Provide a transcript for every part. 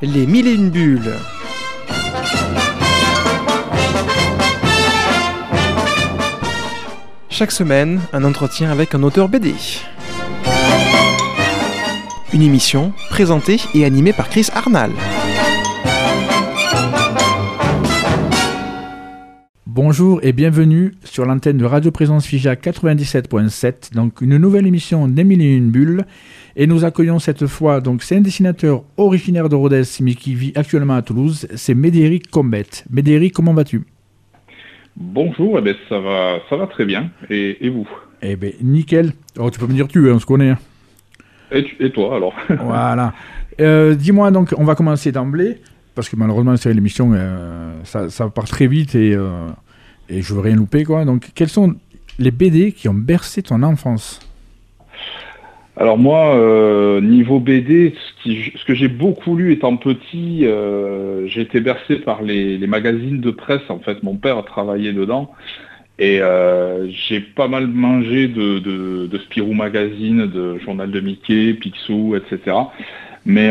Les mille et une bulles. Chaque semaine, un entretien avec un auteur BD. Une émission présentée et animée par Chris Arnal. Bonjour et bienvenue sur l'antenne de Radio Présence Fija 97.7, donc une nouvelle émission d'Émile et une. Et nous accueillons cette fois, donc c'est un dessinateur originaire de Rodez mais qui vit actuellement à Toulouse, c'est Médéric Combet. Médéric, comment vas-tu? Bonjour, eh ben, ça, va, ça va très bien. Et, et vous? Eh bien, nickel. Oh, tu peux me dire tu, hein, on se connaît. hein. et, tu- et toi alors? Voilà. Euh, Dis-moi donc, on va commencer d'emblée, parce que malheureusement, c'est l'émission, euh, ça, ça part très vite et, euh, et je veux rien louper, quoi. Donc, quels sont les BD qui ont bercé ton enfance? Alors moi, euh, niveau BD, ce, que j'ai beaucoup lu étant petit, euh, j'ai été bercé par les, magazines de presse. En fait, mon père a travaillé dedans. Et euh, j'ai pas mal mangé de, de, Spirou Magazine, de Journal de Mickey, Picsou, etc. Mais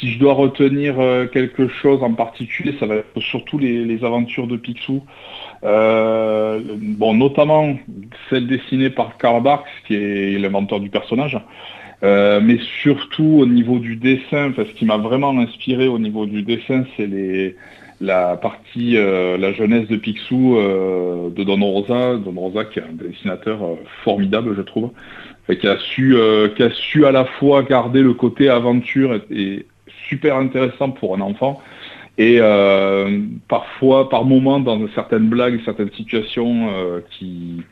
si je dois retenir euh, quelque chose en particulier, ça va être surtout les, aventures de Picsou. Euh, bon, notamment celle dessinée par Karl Barks, qui est l'inventeur du personnage. Euh, mais surtout au niveau du dessin, parce ce qui m'a vraiment inspiré au niveau du dessin, c'est la partie, la jeunesse de Picsou de Don Rosa. Don Rosa qui est un dessinateur formidable, je trouve, et qui a su, qui a su à la fois garder le côté aventure et super intéressant pour un enfant. Et euh, parfois, par moments, dans certaines blagues, certaines situations euh, qui,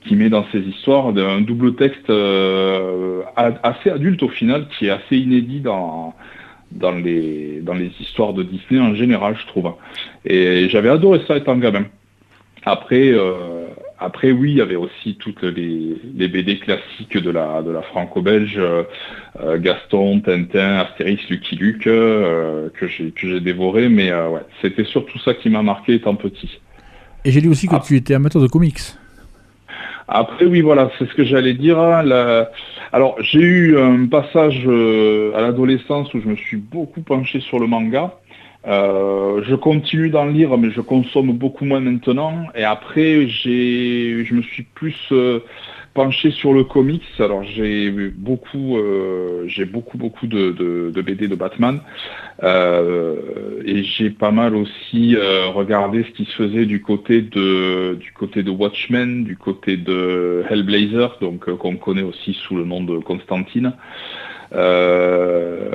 qui met dans ses histoires un double texte euh, assez adulte au final, qui est assez inédit dans, dans, les, dans les histoires de Disney en général, je trouve. Et j'avais adoré ça étant gamin. Après, après oui, il y avait aussi toutes les, les BD classiques de la, de la franco-belge, euh, euh, Gaston, Tintin, Astérix, Lucky Luke, euh, que j'ai dévoré, mais euh, ouais, c'était surtout ça qui m'a marqué étant petit. Et j'ai lu aussi que Ah. tu étais amateur de comics. Après, oui, voilà, c'est ce que j'allais dire. hein, la- Alors, j'ai eu un passage à l'adolescence où je me suis beaucoup penché sur le manga. Euh, je continue d'en lire, mais je consomme beaucoup moins maintenant. Et après, j'ai, je me suis plus euh, penché sur le comics. Alors, j'ai beaucoup, euh, j'ai beaucoup, beaucoup de, BD de Batman. Et j'ai pas mal aussi regardé ce qui se faisait du côté de du côté de Watchmen, du côté de Hellblazer, donc qu'on connaît aussi sous le nom de Constantine. Euh,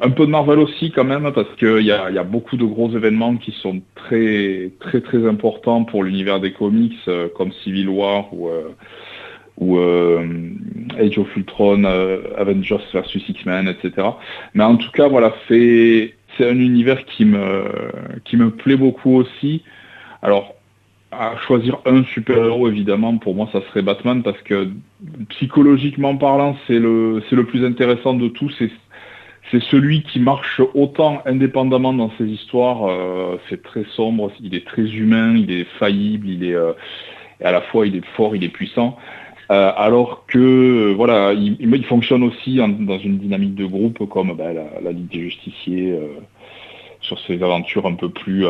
un peu de Marvel aussi quand même, parce qu'il y a, y a beaucoup de gros événements qui sont très très très importants pour l'univers des comics, euh, comme Civil War ou euh, euh, Age of Ultron, Avengers versus X-Men, etc. Mais en tout cas, voilà, c'est un univers qui me qui me plaît beaucoup aussi. Alors, à choisir un super-héros, évidemment, pour moi, ça serait Batman parce que psychologiquement parlant, c'est le c'est le plus intéressant de tous. C'est celui qui marche autant indépendamment dans ses histoires. euh, c'est très sombre, il est très humain, il est faillible, il est euh, à la fois il est fort, il est puissant. Euh, alors que voilà, il, fonctionne aussi dans une dynamique de groupe comme bah, la, la Ligue des Justiciers sur ses aventures un peu plus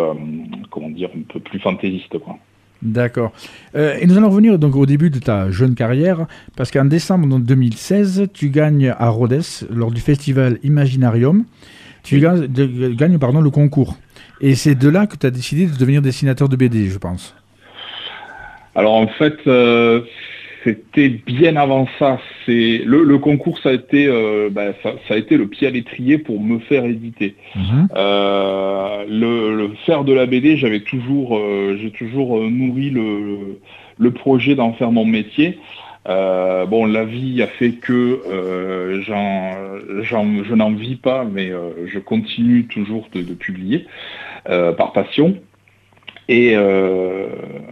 comment dire un peu plus fantaisistes quoi. D'accord. Euh, et nous allons revenir donc au début de ta jeune carrière, parce qu'en décembre donc, 2016, tu gagnes à Rhodes, lors du festival Imaginarium, tu Oui. gagnes, de- gagnes, pardon, le concours. Et c'est de là que tu as décidé de devenir dessinateur de BD, je pense. Alors en fait, euh, c'était bien avant ça. C'est le, le concours, ça a été, euh, bah, ça, ça a été le pied à l'étrier pour me faire éditer. Mhm. Euh, le, le faire de la BD, j'avais toujours, euh, j'ai toujours nourri le, le projet d'en faire mon métier. Bon, la vie a fait que j'en, je n'en vis pas, mais je continue toujours de, de publier par passion. Et euh,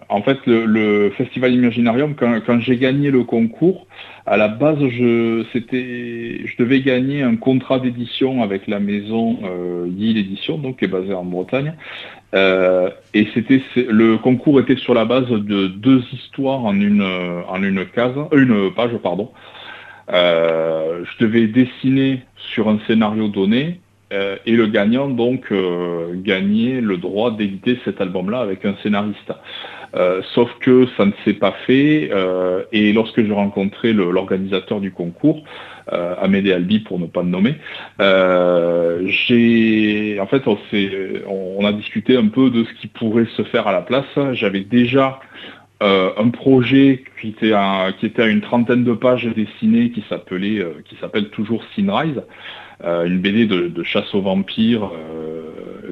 en fait, le, Festival Imaginarium, quand, j'ai gagné le concours, à la base, je, je devais gagner un contrat d'édition avec la maison euh, Yale Édition, donc qui est basée en Bretagne. Euh, et c'était le concours était sur la base de deux histoires en une en une case, une page, pardon. Euh, je devais dessiner sur un scénario donné et le gagnant donc gagnait le droit d'éditer cet album-là avec un scénariste. sauf que ça ne s'est pas fait et lorsque j'ai rencontré l'organisateur du concours, euh, Amédée Albi pour ne pas le nommer. Euh, j'ai, en fait, on, a discuté un peu de ce qui pourrait se faire à la place. J'avais déjà euh, un projet qui était, à, qui était à une trentaine de pages dessinées qui s'appelait, qui s'appelle toujours Sinrise, une BD de, chasse aux vampires,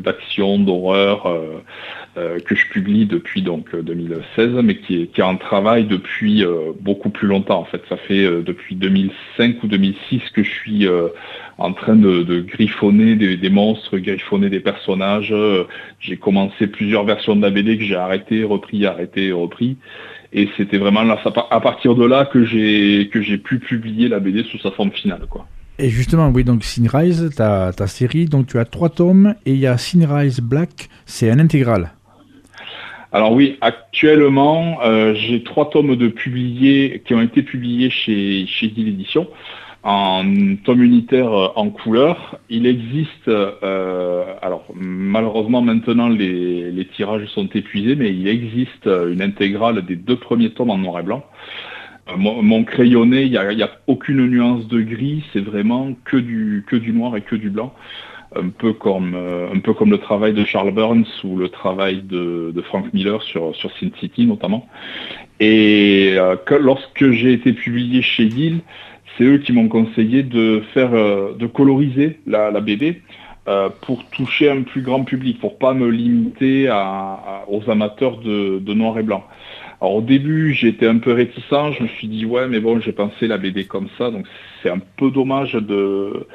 d'action, d'horreur, euh, que je publie depuis donc 2016, euh, mais qui est, qui en travail depuis euh, beaucoup plus longtemps. En fait, ça fait depuis 2005 ou 2006 que je suis en train de, griffonner des, monstres, griffonner des personnages. j'ai commencé plusieurs versions de la BD que j'ai arrêté, repris, arrêté, repris. Et c'était vraiment là, à partir de là que j'ai que j'ai pu publier la BD sous sa forme finale, quoi. Et justement, oui, donc Sinrise, ta, ta série, donc tu as trois tomes et il y a Sinrise Black, c'est un intégral. Alors oui, actuellement, euh, j'ai trois tomes de publiés qui ont été publiés chez chez Édition en tome unitaire euh, en couleur. Il existe, euh, alors malheureusement maintenant les, tirages sont épuisés, mais il existe une intégrale des deux premiers tomes en noir et blanc. Mon, crayonné, il n'y a, aucune nuance de gris, c'est vraiment que du, noir et que du blanc un peu comme euh, un peu comme le travail de Charles Burns ou le travail de, Frank Miller sur Sin City notamment. Et euh, lorsque j'ai été publié chez Gill, c'est eux qui m'ont conseillé de euh, coloriser la, la BD pour toucher un plus grand public, pour pas me limiter aux amateurs de noir et blanc. Alors au début, j'étais un peu réticent, je me suis dit ouais, mais bon, j'ai pensé la BD comme ça, donc c'est un peu dommage de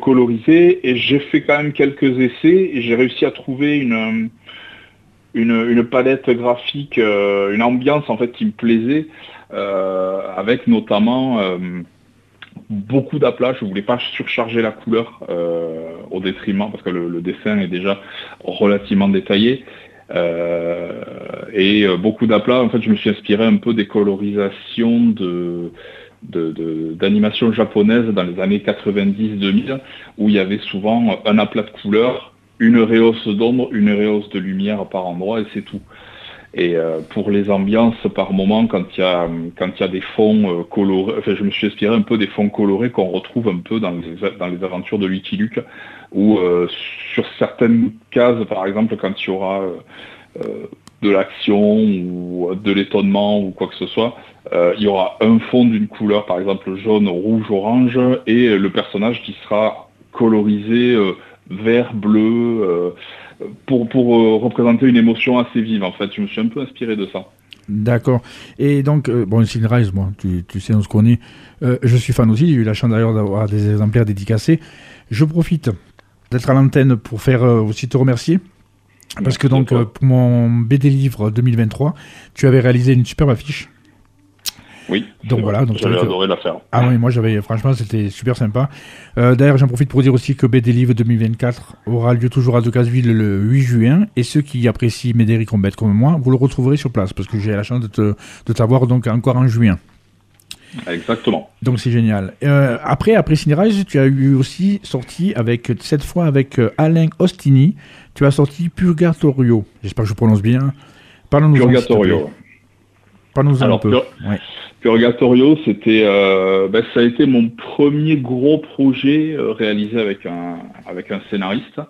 coloriser et j'ai fait quand même quelques essais et j'ai réussi à trouver une, une, palette graphique, euh, une ambiance en fait qui me plaisait, euh, avec notamment euh, beaucoup d'aplats. Je voulais pas surcharger la couleur au détriment parce que le, dessin est déjà relativement détaillé. Et beaucoup d'aplats, en fait, je me suis inspiré un peu des colorisations de, d'animation japonaise dans les années 90-2000, où il y avait souvent un aplat de couleurs, une réhausse d'ombre, une réhausse de lumière par endroit, et c'est tout. Et euh, pour les ambiances, par moment, quand il y a, quand il y a des fonds euh, colorés, enfin, je me suis inspiré un peu des fonds colorés qu'on retrouve un peu dans les, aventures de Lucky Luke, où euh, sur certaines cases, par exemple, quand il y aura de l'action ou de l'étonnement ou quoi que ce soit, il y aura un fond d'une couleur, par exemple jaune, rouge, orange, et le personnage qui sera colorisé vert, bleu, euh, pour, pour représenter une émotion assez vive. En fait, je me suis un peu inspiré de ça. D'accord. Et donc, bon, Sinrise, moi, tu, tu, sais, on se connaît. je suis fan aussi. J'ai eu la chance d'ailleurs d'avoir des exemplaires dédicacés. Je profite d'être à l'antenne pour faire aussi te remercier parce que donc, euh, pour mon BD Livre 2023, tu avais réalisé une superbe affiche. Oui. Donc voilà. Donc j'avais adoré la faire. Ah oui, moi j'avais, franchement, c'était super sympa. Euh, d'ailleurs, j'en profite pour dire aussi que BD Livre 2024 aura lieu toujours à Decazeville le 8 juin. Et ceux qui apprécient Médéric Combette comme moi, vous le retrouverez sur place parce que j'ai la chance de, t'avoir donc encore en juin. Exactement. Donc c'est génial. Euh, après, après Cinérise, tu as eu aussi sorti avec cette fois avec Alain Ostini tu as sorti Purgatorio. J'espère que je prononce bien. Parlons-nous Purgatorio. Parlons-nous un peu. Purgatorio, c'était, euh, ben, ça a été mon premier gros projet euh, réalisé avec un, avec un scénariste.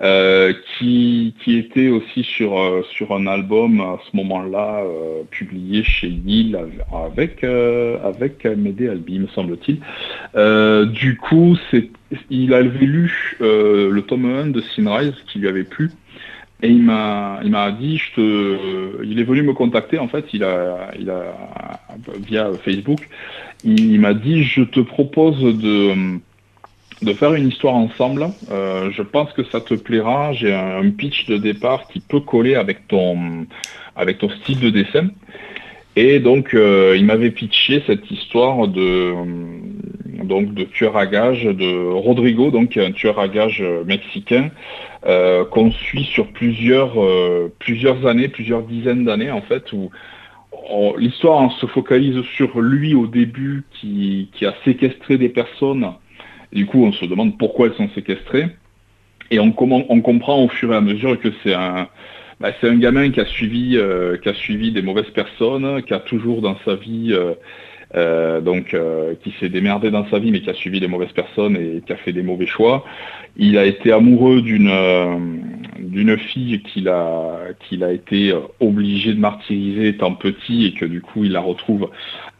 Euh, qui, qui, était aussi sur, sur un album à ce moment-là publié chez Yale avec, avec Médée Albi, me semble-t-il. du coup, c'est il avait lu le tome 1 de Sinrise qui lui avait plu. Et il m'a, il m'a dit, je te, il est venu me contacter en fait, il a, il a via Facebook, il, m'a dit, je te propose de, de faire une histoire ensemble. Euh, je pense que ça te plaira. J'ai un, pitch de départ qui peut coller avec ton, avec ton style de dessin. Et donc, euh, il m'avait pitché cette histoire de, donc de tueur à gage de Rodrigo, donc un tueur à gage euh, mexicain euh, qu'on suit sur plusieurs euh, plusieurs années, plusieurs dizaines d'années en fait où l'histoire se focalise sur lui au début qui, a séquestré des personnes. du coup, on se demande pourquoi elles sont séquestrées. Et on, on, comprend au fur et à mesure que c'est un, bah, c'est un gamin qui a suivi, qui a suivi des mauvaises personnes, qui a toujours dans sa vie euh, donc euh, qui s'est démerdé dans sa vie mais qui a suivi des mauvaises personnes et qui a fait des mauvais choix. Il a été amoureux d'une euh, d'une fille qu'il a qu'il a été obligé de martyriser étant petit et que du coup il la retrouve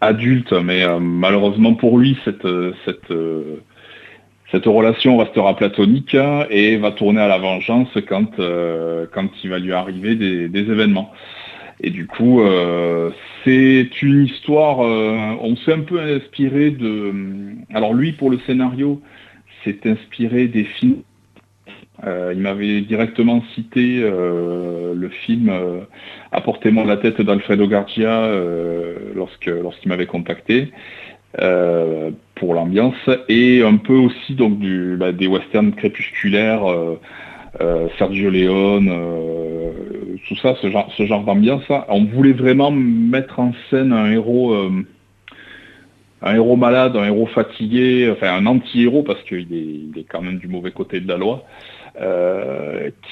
adulte mais malheureusement pour lui cette cette cette relation restera platonique et va tourner à la vengeance quand, quand il va lui arriver des, des événements. Et du coup, euh, c'est une histoire, euh, on s'est un peu inspiré de... Alors lui, pour le scénario, s'est inspiré des films. Euh, il m'avait directement cité le film Apportez-moi la tête d'Alfredo lorsque lorsqu'il m'avait contacté pour l'ambiance et un peu aussi donc bah, des westerns crépusculaires Sergio Leone, euh, tout ça, ce genre, ce genre d'ambiance. On voulait vraiment mettre en scène un héros, euh, un héros malade, un héros fatigué, enfin un anti-héros parce qu'il est, est, quand même du mauvais côté de la loi,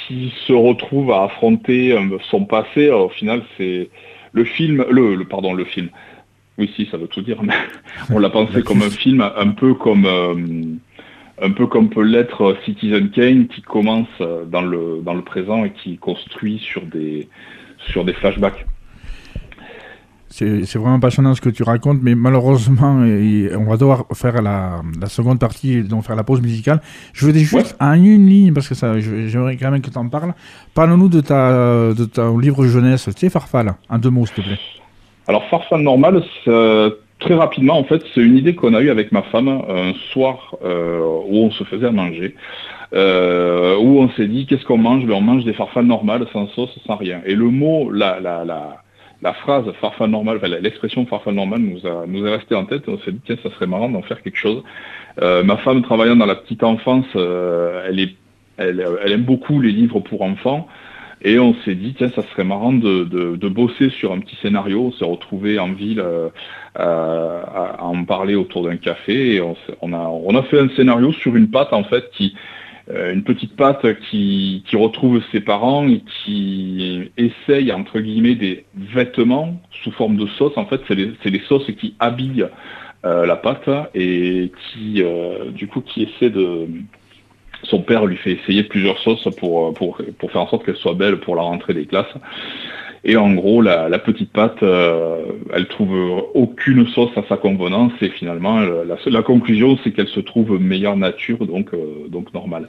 qui se retrouve à affronter son passé. au final, c'est le film, le, le, pardon, le film. Oui, si, ça veut tout dire, mais on l'a pensé comme un film, un peu comme un peu comme peut l'être Citizen Kane qui commence dans le, dans le présent et qui construit sur des, sur des flashbacks. C'est vraiment passionnant ce que tu racontes, mais malheureusement, on va devoir faire la, la seconde partie et donc faire la pause musicale. Je veux juste en une ligne, parce que ça, j'aimerais quand même que tu en parles. Parle-nous de, ta, de ton livre jeunesse, tu sais, Farfal, en deux mots, s'il te plaît. Alors, Farfal normal, très rapidement, en fait, c'est une idée qu'on a eue avec ma femme un soir euh, où on se faisait manger, euh, où on s'est dit qu'est-ce qu'on mange? Ben, On mange des farfales normales, sans sauce, sans rien. Et le mot, la, phrase farfale normale, l'expression farfale normale nous, a, est restée en tête. On s'est dit tiens, ça serait marrant d'en faire quelque chose. Euh, ma femme travaillant dans la petite enfance, elle aime beaucoup les livres pour enfants. Et on s'est dit, tiens, ça serait marrant de, de, bosser sur un petit scénario. On s'est retrouvé en ville euh, à, en parler autour d'un café. On, a, on a fait un scénario sur une pâte, en fait, qui, euh, une petite pâte qui, qui, retrouve ses parents et qui essaye, entre guillemets, des vêtements sous forme de sauce. En fait, c'est les, les, sauces qui habillent euh, la pâte et qui, du coup, qui essaie de son père lui fait essayer plusieurs sauces pour, pour, pour faire en sorte qu'elle soit belle pour la rentrée des classes. Et en gros, la, petite pâte, euh, elle trouve aucune sauce à sa convenance et finalement, la, la conclusion, c'est qu'elle se trouve meilleure nature, donc, euh, donc normale.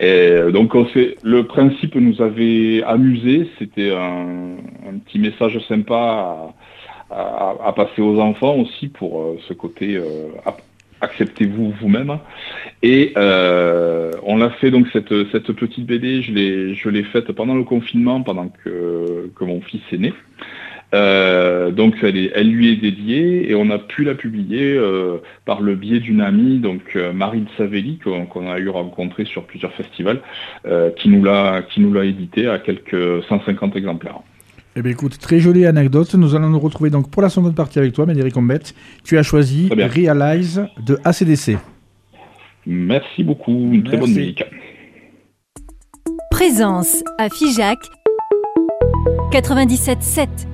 Et donc le principe nous avait amusé, c'était un, petit message sympa à, passer aux enfants aussi pour euh, ce côté euh, acceptez-vous vous-même. Et euh, on l'a fait donc cette, cette petite BD, je l'ai, je l'ai faite pendant le confinement, pendant que, que mon fils est né. Euh, donc elle, elle, lui est dédiée et on a pu la publier euh, par le biais d'une amie, donc Marie Savelli, qu'on, a eu rencontré sur plusieurs festivals, qui nous l'a qui nous l'a édité à quelques 150 exemplaires. Eh bien, écoute, très jolie anecdote. Nous allons nous retrouver donc pour la seconde partie avec toi, Médéric Combette. Tu as choisi Realize de ACDC. Merci beaucoup, une très bonne musique. Présence à Figeac 97.7.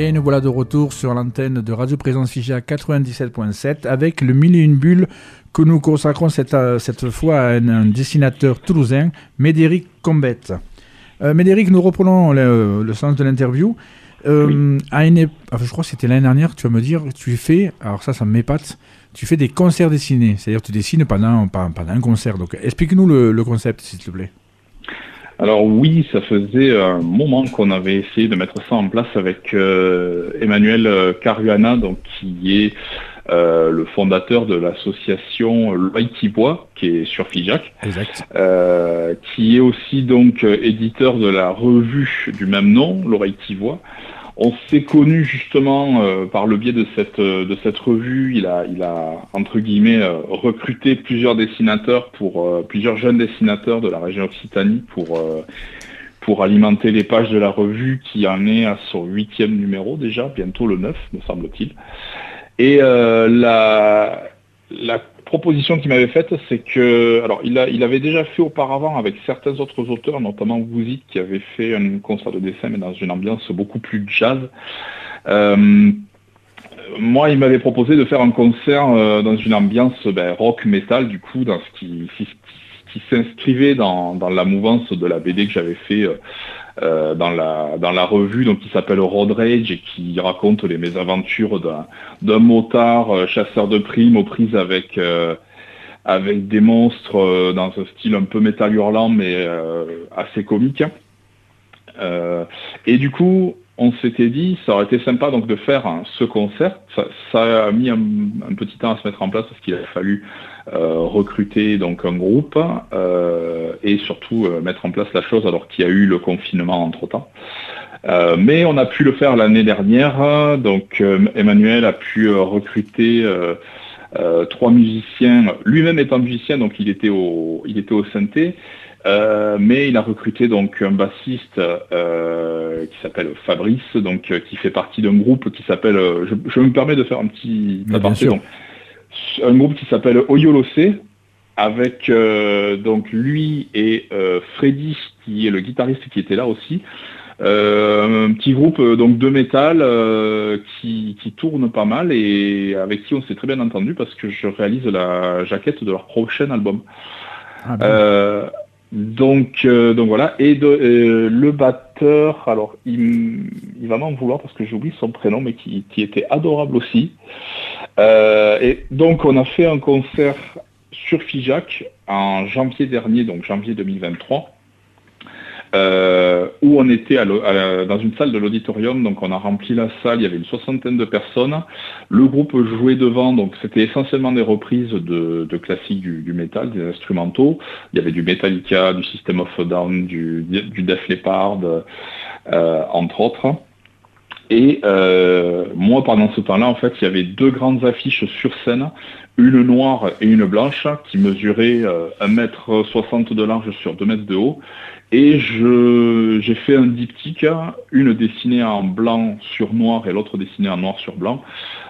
Et nous voilà de retour sur l'antenne de Radio Présence Fija 97.7 avec le mille et une bulles que nous consacrons cette, euh, cette fois à un, dessinateur toulousain, Médéric Combette. Euh, Médéric, nous reprenons le, sens de l'interview. Euh, à une, je crois que c'était l'année dernière, tu vas me dire, tu fais, alors ça, ça m'épate, tu fais des concerts dessinés, c'est-à-dire tu dessines pendant, pendant un concert. Donc explique-nous le, le concept, s'il te plaît. Alors oui, ça faisait un moment qu'on avait essayé de mettre ça en place avec euh, Emmanuel euh, Caruana, donc qui est euh, le fondateur de l'association Loïtibois, qui est sur Fijac, qui est aussi donc éditeur de la revue du même nom, Loïtibois. On s'est connu justement euh, par le biais de cette, euh, revue. Il a, entre guillemets euh, recruté plusieurs dessinateurs pour plusieurs jeunes dessinateurs de la région Occitanie pour alimenter les pages de la revue qui en est à son huitième numéro déjà, bientôt le 9 me semble-t-il. Proposition qu'il m'avait faite, c'est que, alors il, avait déjà fait auparavant avec certains autres auteurs, notamment Woozy, qui avait fait un concert de dessin, mais dans une ambiance beaucoup plus jazz. Euh, moi, il m'avait proposé de faire un concert euh, dans une ambiance ben, rock metal, du coup, dans ce qui, s'inscrivait dans, dans, la mouvance de la BD que j'avais fait euh, euh, dans, la, dans la revue donc, qui s'appelle Road Rage et qui raconte les mésaventures d'un motard euh, chasseur de primes aux prises avec, euh, avec des monstres dans un style un peu métal hurlant mais assez comique. et du coup, on s'était dit, ça aurait été sympa de faire ce concert. Ça, a mis un, un, petit temps à se mettre en place parce qu'il a fallu euh, recruter donc un groupe euh, et surtout euh, mettre en place la chose alors qu'il y a eu le confinement entre temps. mais on a pu le faire l'année dernière, donc Emmanuel a pu recruter trois musiciens, lui-même étant musicien, donc il était au, il était au synthé, mais il a recruté donc un bassiste qui s'appelle Fabrice, donc qui fait partie d'un groupe qui s'appelle. Je, me permets de faire un petit ah, un groupe qui s'appelle Oyolose, avec euh, donc lui et euh, Freddy, qui est le guitariste qui était là aussi. Euh, un petit groupe donc de métal qui, tourne pas mal et avec qui on s'est très bien entendu parce que je réalise la jaquette de leur prochain album. Ah, donc, donc voilà. Et le batteur, alors il, va m'en vouloir parce que j'oublie son prénom, mais qui, était adorable aussi. Euh, et donc, on a fait un concert sur Figeac en janvier dernier, donc janvier 2023. Euh, où on était dans une salle de l'auditorium, donc on a rempli la salle, il y avait une soixantaine de personnes. Le groupe jouait devant, donc c'était essentiellement des reprises de, classiques du, métal, des instrumentaux. Il y avait du Metallica, du System of a Down, du, du Def Leppard, euh, entre autres. Et euh, moi, pendant ce temps-là, en fait, il y avait deux grandes affiches sur scène, une noire et une blanche, qui mesuraient euh, 1m60 de large sur 2 mètres de haut. Et j'ai fait un diptyque, une dessinée en blanc sur noir et l'autre dessinée en noir sur blanc,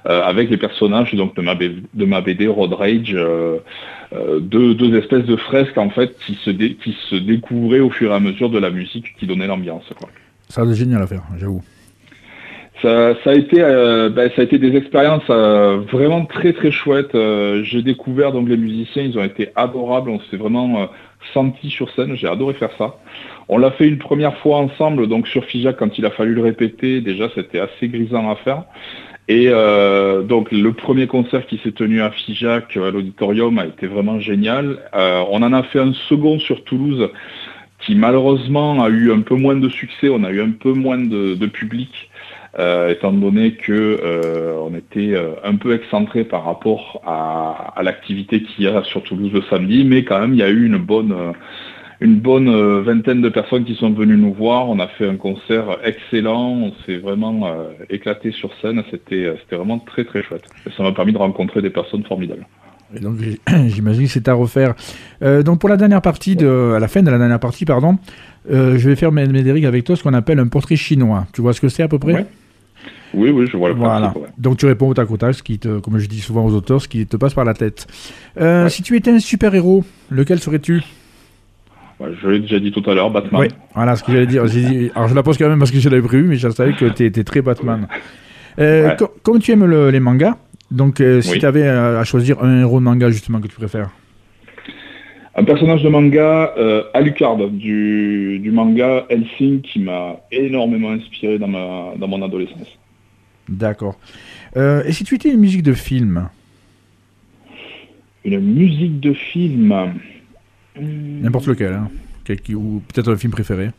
euh, avec les personnages donc, de, ma, de BD Road Rage, euh, deux, deux, espèces de fresques en fait qui se, qui se découvraient au fur et à mesure de la musique qui donnait l'ambiance. Ça c'est génial à faire, j'avoue. Ça, a été, euh, ben, ça a été des expériences euh, vraiment très très chouettes. Euh, j'ai découvert donc les musiciens, ils ont été adorables. On s'est vraiment senti sur scène. J'ai adoré faire ça. On l'a fait une première fois ensemble, donc sur Fijac quand il a fallu le répéter. Déjà, c'était assez grisant à faire. Et donc le premier concert qui s'est tenu à Figeac, à l'auditorium, a été vraiment génial. on en a fait un second sur Toulouse qui malheureusement a eu un peu moins de succès. On a eu un peu moins de public. Euh, étant donné que euh, on était euh, un peu excentré par rapport à, l'activité qu'il y a sur Toulouse le samedi, mais quand même il y a eu une bonne bonne vingtaine de personnes qui sont venues nous voir. On a fait un concert excellent, on s'est vraiment éclaté sur scène, c'était c'était vraiment très très chouette. Et ça m'a permis de rencontrer des personnes formidables. Et donc j'imagine que c'est à refaire. donc pour la dernière partie, de, à la fin de la dernière partie, pardon, je vais faire Médéric avec toi ce qu'on appelle un portrait chinois. Tu vois ce que c'est à peu près? Oui, oui, je vois le voilà. Donc tu réponds au tac au tac, ce qui te, comme je dis souvent aux auteurs, ce qui te passe par la tête. Euh, si tu étais un super-héros, lequel serais-tu? Je l'ai déjà dit tout à l'heure, Batman. Oui, voilà ce que j'allais dire. alors je la pose quand même parce que je l'avais prévu, mais je savais que tu étais très Batman. Euh, Comme tu aimes les mangas, donc euh, si tu avais à choisir un héros de manga justement que tu préfères un personnage de manga, euh, Alucard, du, du, manga Helsing, qui m'a énormément inspiré dans, ma, dans mon adolescence. D'accord. Euh, et si tu étais une musique de film Une musique de film N'importe lequel, hein. ou peut-être un film préféré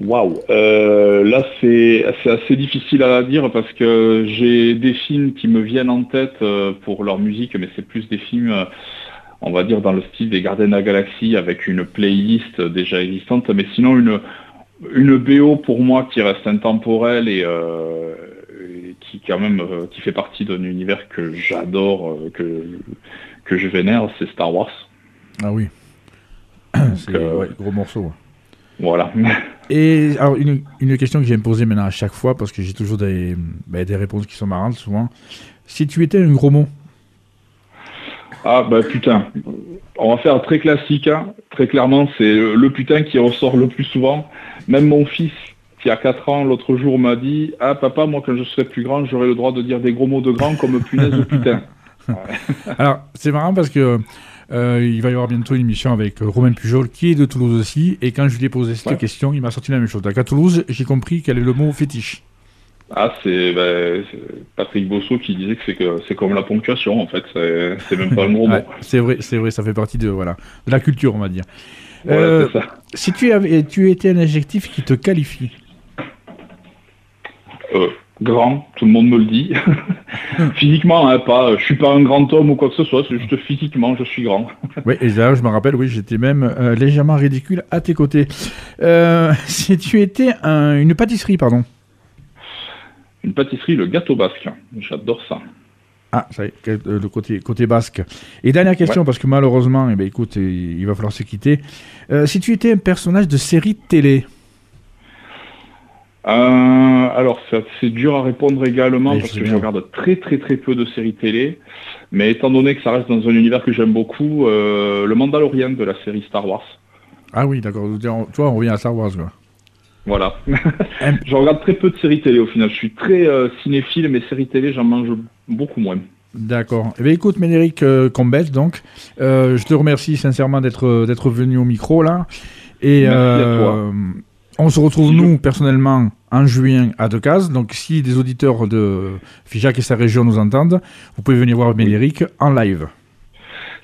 Waouh, euh, là c'est assez difficile à dire parce que j'ai des films qui me viennent en tête euh, pour leur musique, mais c'est plus des films, euh, on va dire dans le style des Gardiens de la Galaxie avec une playlist déjà existante, mais sinon une une BO pour moi qui reste intemporelle et, qui quand même qui fait partie d'un univers que j'adore, que que je vénère, c'est Star Wars. Ah oui, c'est gros morceau. Voilà. Et alors, une, une question que j'aime poser maintenant à chaque fois, parce que j'ai toujours des, ben, des réponses qui sont marrantes souvent. Si tu étais un gros mot? Ah, bah putain. On va faire très classique. Hein. Très clairement, c'est le putain qui ressort le plus souvent. Même mon fils, qui a 4 ans, l'autre jour m'a dit Ah, papa, moi, quand je serai plus grand, j'aurai le droit de dire des gros mots de grand comme punaise ou putain. Alors, c'est marrant parce que euh, il va y avoir bientôt une émission avec euh, Romain Pujol, qui est de Toulouse aussi. Et quand je lui ai posé cette question, il m'a sorti la même chose. Donc à Toulouse, j'ai compris quel est le mot fétiche. Ah, c'est ben, Patrick Bosso qui disait que c'est comme la ponctuation, en fait. C'est même pas le mot. c'est vrai, c'est vrai, ça fait partie de, voilà, de la culture, on va dire. Euh, si tu, avais, tu étais un adjectif qui te qualifie grand, tout le monde me le dit. physiquement, hein, pas, je suis pas un grand homme ou quoi que ce soit, c'est juste physiquement, je suis grand. oui, et là, je me rappelle, oui, j'étais même euh, légèrement ridicule à tes côtés. Euh, si tu étais une pâtisserie, pardon. Une pâtisserie, le gâteau basque. J'adore ça. Ah, ça y est, euh, le côté, côté basque. Et dernière question, parce que malheureusement, eh ben, écoute, il va falloir se quitter. si tu étais un personnage de série télé, euh, alors c'est dur à répondre également parce que je regarde très très très peu de séries télé, mais étant donné que ça reste dans un univers que j'aime beaucoup, euh, le Mandalorian de la série Star Wars. Ah oui, d'accord. Toi, on revient à Star Wars, quoi. Voilà. je regarde très peu de séries télé au final. Je suis très euh, cinéphile, mais séries télé, j'en mange beaucoup moins. D'accord. Eh bien, écoute, Médéric euh, donc, je te remercie sincèrement d'être d'être venu au micro là. Et Merci à toi. On se retrouve, nous, personnellement, en juin à Decazes. Donc, si des auditeurs de Fijac et sa région nous entendent, vous pouvez venir voir Médéric en live.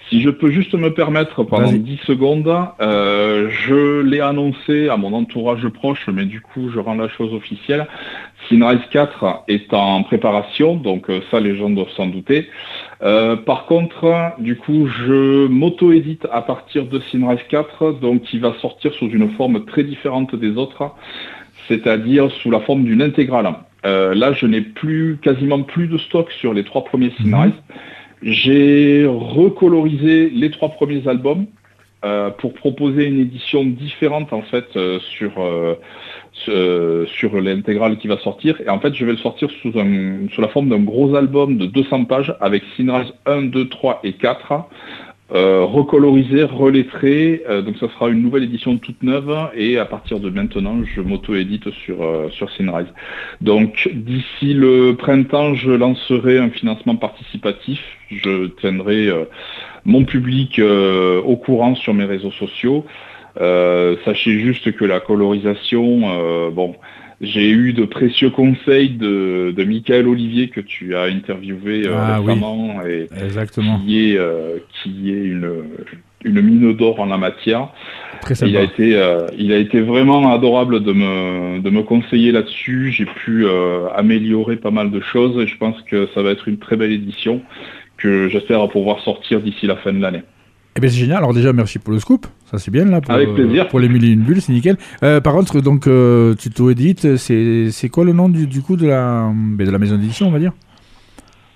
Si je peux juste me permettre pendant 10 secondes, euh, je l'ai annoncé à mon entourage proche, mais du coup je rends la chose officielle. Sinrise 4 est en préparation, donc euh, ça les gens doivent s'en douter. Euh, par contre, du coup, je m'auto-édite à partir de Sinrise 4, donc il va sortir sous une forme très différente des autres, c'est-à-dire sous la forme d'une intégrale. là, je n'ai plus quasiment plus de stock sur les trois premiers Sinrise. J'ai recolorisé les trois premiers albums euh, pour proposer une édition différente en fait euh, sur euh, sur l'intégrale qui va sortir et en fait je vais le sortir sous, un, sous la forme d'un gros album de 200 pages avec Sinrise 1, 2, 3 et 4 euh, recolorisé, relettré. Euh, donc ça sera une nouvelle édition toute neuve et à partir de maintenant, je m'auto-édite sur, euh, sur Sinrise. Donc d'ici le printemps, je lancerai un financement participatif. Je tiendrai mon public au courant sur mes réseaux sociaux. Sachez juste que la colorisation, bon, j'ai eu de précieux conseils de, de Michael Olivier que tu as interviewé euh, ah récemment et Exactement. qui est, euh, qui est une, une mine d'or en la matière. Très sympa. Il a été, euh, il a été vraiment adorable de me, de me conseiller là-dessus. J'ai pu améliorer pas mal de choses et je pense que ça va être une très belle édition que j'espère pouvoir sortir d'ici la fin de l'année. Eh bien, c'est génial. Alors, déjà, merci pour le scoop. Ça, c'est bien, là. Pour, Avec plaisir. pour les mille et une bulles, c'est nickel. Euh, par contre, donc, euh, tu t'audites. C'est quoi le nom du, du coup de la, ben, de la maison d'édition, on va dire?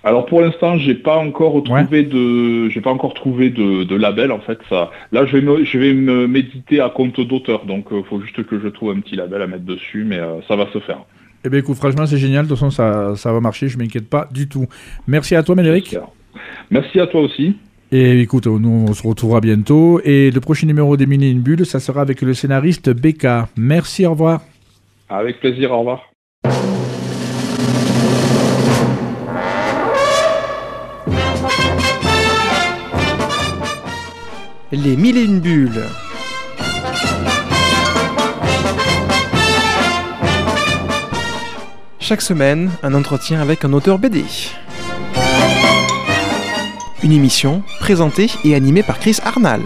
Alors pour l'instant, j'ai pas encore trouvé de, j'ai pas encore trouvé de, de, label en fait. Ça, là, je vais me, je vais me méditer à compte d'auteur, donc il euh, faut juste que je trouve un petit label à mettre dessus, mais ça va se faire. Eh bien, écoute, franchement, c'est génial. De toute façon, ça, ça va marcher. Je m'inquiète pas du tout. Merci à toi, Médéric. Merci à toi aussi. Et écoute, nous on se retrouvera bientôt. Et le prochain numéro des Mini Bulle, ça sera avec le scénariste BK. Merci, au revoir. Avec plaisir, au revoir. Les mille et une bulles. Chaque semaine, un entretien avec un auteur BD. Une émission présentée et animée par Chris Arnal.